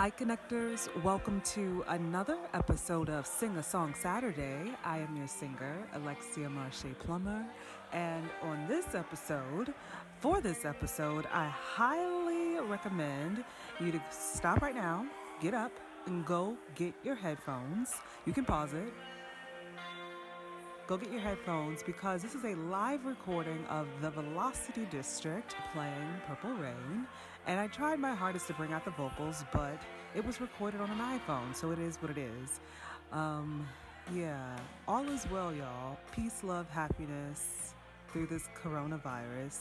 Hi, Connectors. Welcome to another episode of Sing a Song Saturday. I am your singer, Alexia Marche Plummer. And on this episode, for this episode, I highly recommend you to stop right now, get up, and go get your headphones. You can pause it. Go get your headphones because this is a live recording of the Velocity District playing Purple Rain. And I tried my hardest to bring out the vocals, but it was recorded on an iPhone, so it is what it is. Um, yeah, all is well, y'all. Peace, love, happiness through this coronavirus.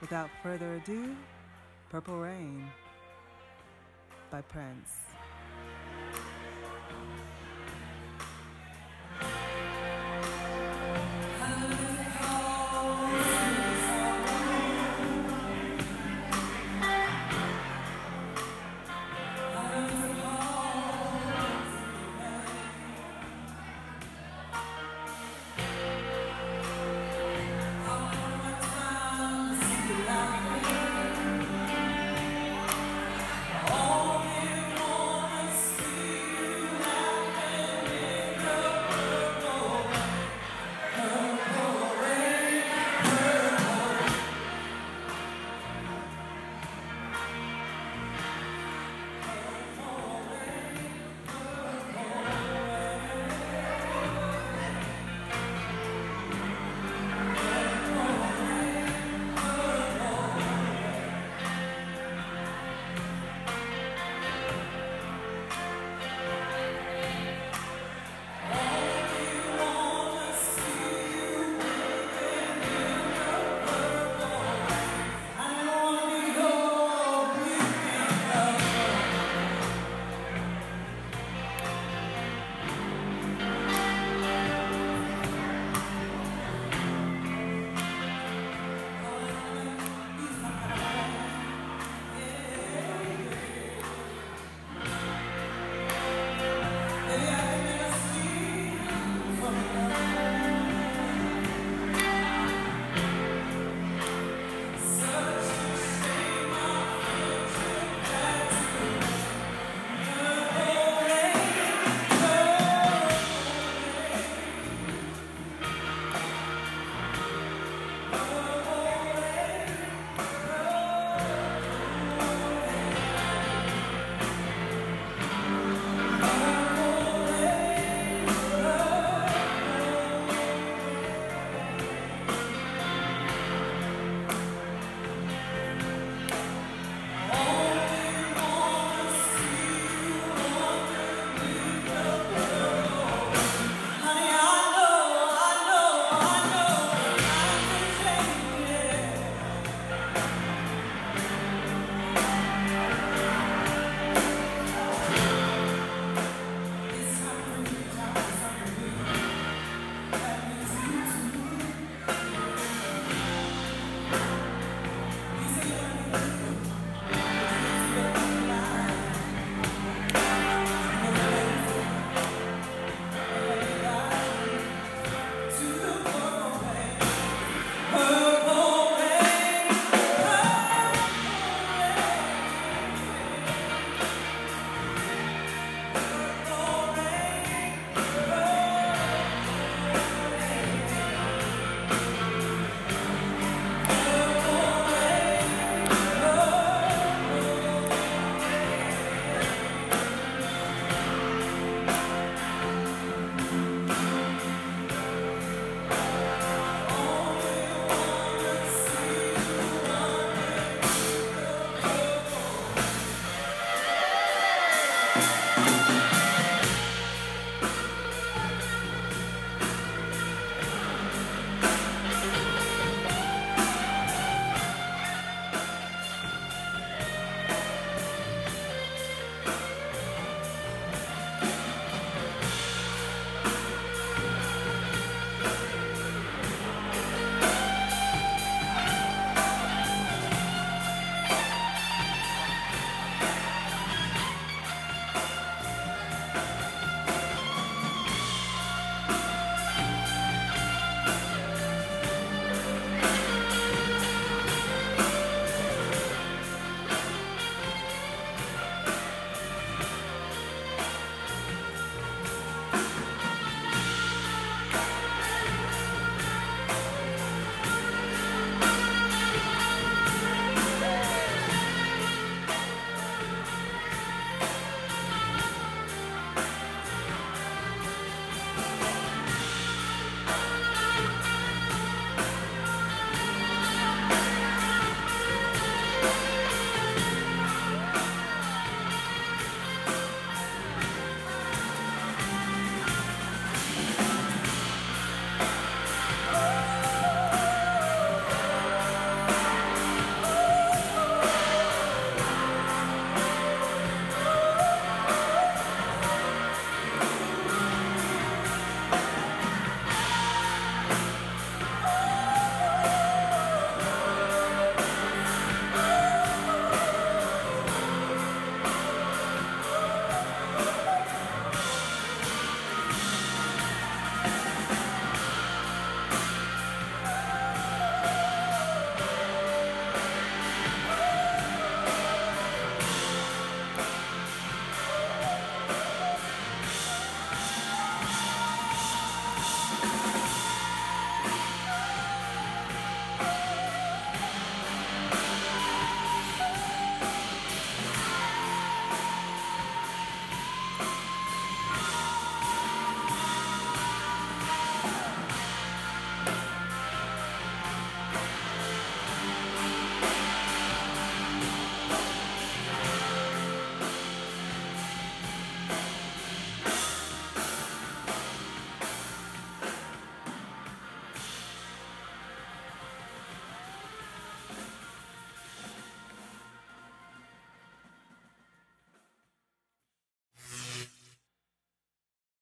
Without further ado, Purple Rain by Prince.